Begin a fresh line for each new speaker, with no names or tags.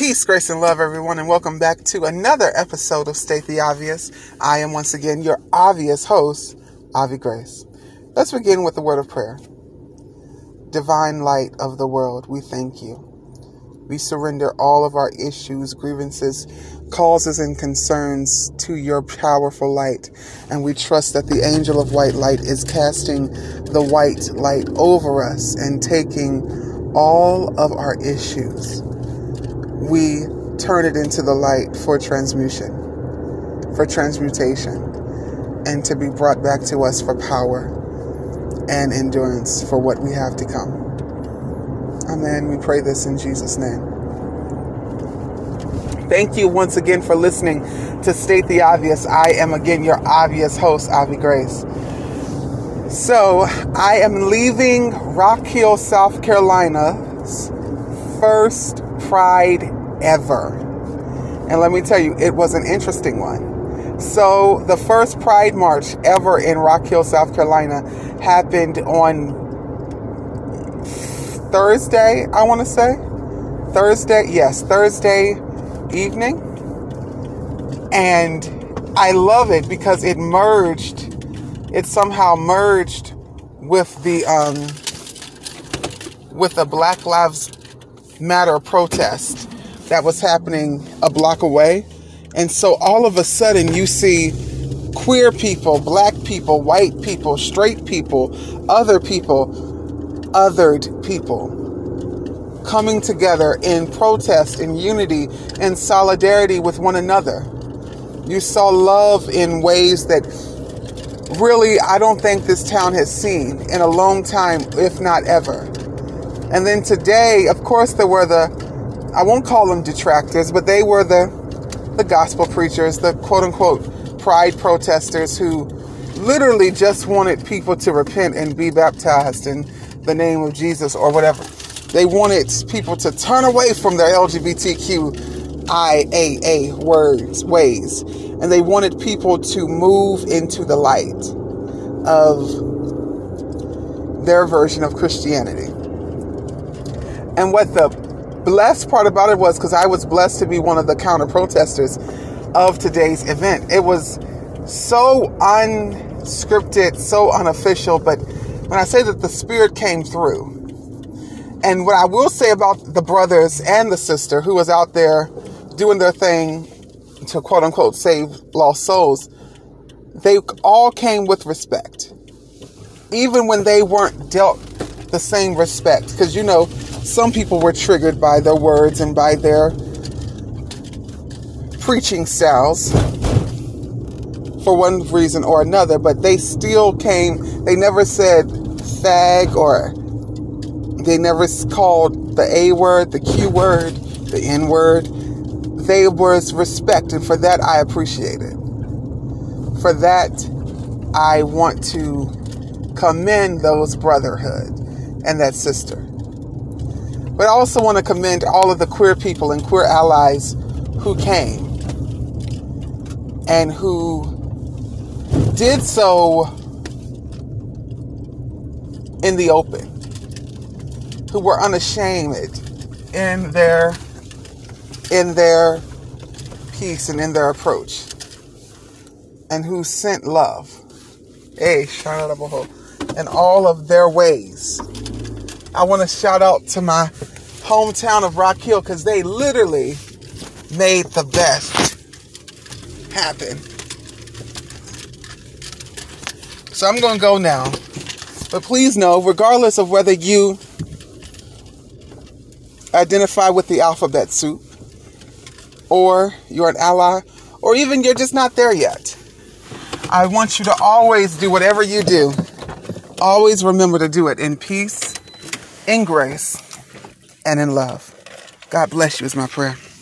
Peace, grace, and love, everyone, and welcome back to another episode of State the Obvious. I am once again your obvious host, Avi Grace. Let's begin with the word of prayer. Divine light of the world, we thank you. We surrender all of our issues, grievances, causes, and concerns to your powerful light, and we trust that the angel of white light is casting the white light over us and taking all of our issues we turn it into the light for transmutation, for transmutation, and to be brought back to us for power and endurance for what we have to come. Amen. We pray this in Jesus' name. Thank you once again for listening to State the Obvious. I am again your obvious host, Avi Grace. So, I am leaving Rock Hill, South Carolina's first Pride ever. And let me tell you, it was an interesting one. So, the first Pride March ever in Rock Hill, South Carolina happened on Thursday, I want to say. Thursday, yes, Thursday evening. And I love it because it merged, it somehow merged with the um, with the Black Lives Matter protest that was happening a block away. And so all of a sudden you see queer people, black people, white people, straight people, other people, othered people coming together in protest, in unity, in solidarity with one another. You saw love in ways that really I don't think this town has seen in a long time, if not ever. And then today, of course, there were the, I won't call them detractors, but they were the, the gospel preachers, the quote unquote pride protesters who literally just wanted people to repent and be baptized in the name of Jesus or whatever. They wanted people to turn away from their LGBTQIAA words, ways. And they wanted people to move into the light of their version of Christianity. And what the blessed part about it was because I was blessed to be one of the counter protesters of today's event. It was so unscripted, so unofficial, but when I say that the spirit came through, and what I will say about the brothers and the sister who was out there doing their thing to quote unquote save lost souls, they all came with respect. Even when they weren't dealt the same respect. Because you know, some people were triggered by their words and by their preaching styles for one reason or another, but they still came, they never said fag or they never called the A word, the Q word, the N word. They was and for that I appreciate it. For that, I want to commend those brotherhood and that sister. But I also want to commend all of the queer people and queer allies who came and who did so in the open, who were unashamed in their in their peace and in their approach, and who sent love. Hey, in all of their ways. I want to shout out to my hometown of Rock Hill because they literally made the best happen. So I'm going to go now. But please know, regardless of whether you identify with the alphabet soup, or you're an ally, or even you're just not there yet, I want you to always do whatever you do. Always remember to do it in peace, in grace, and in love. God bless you, is my prayer.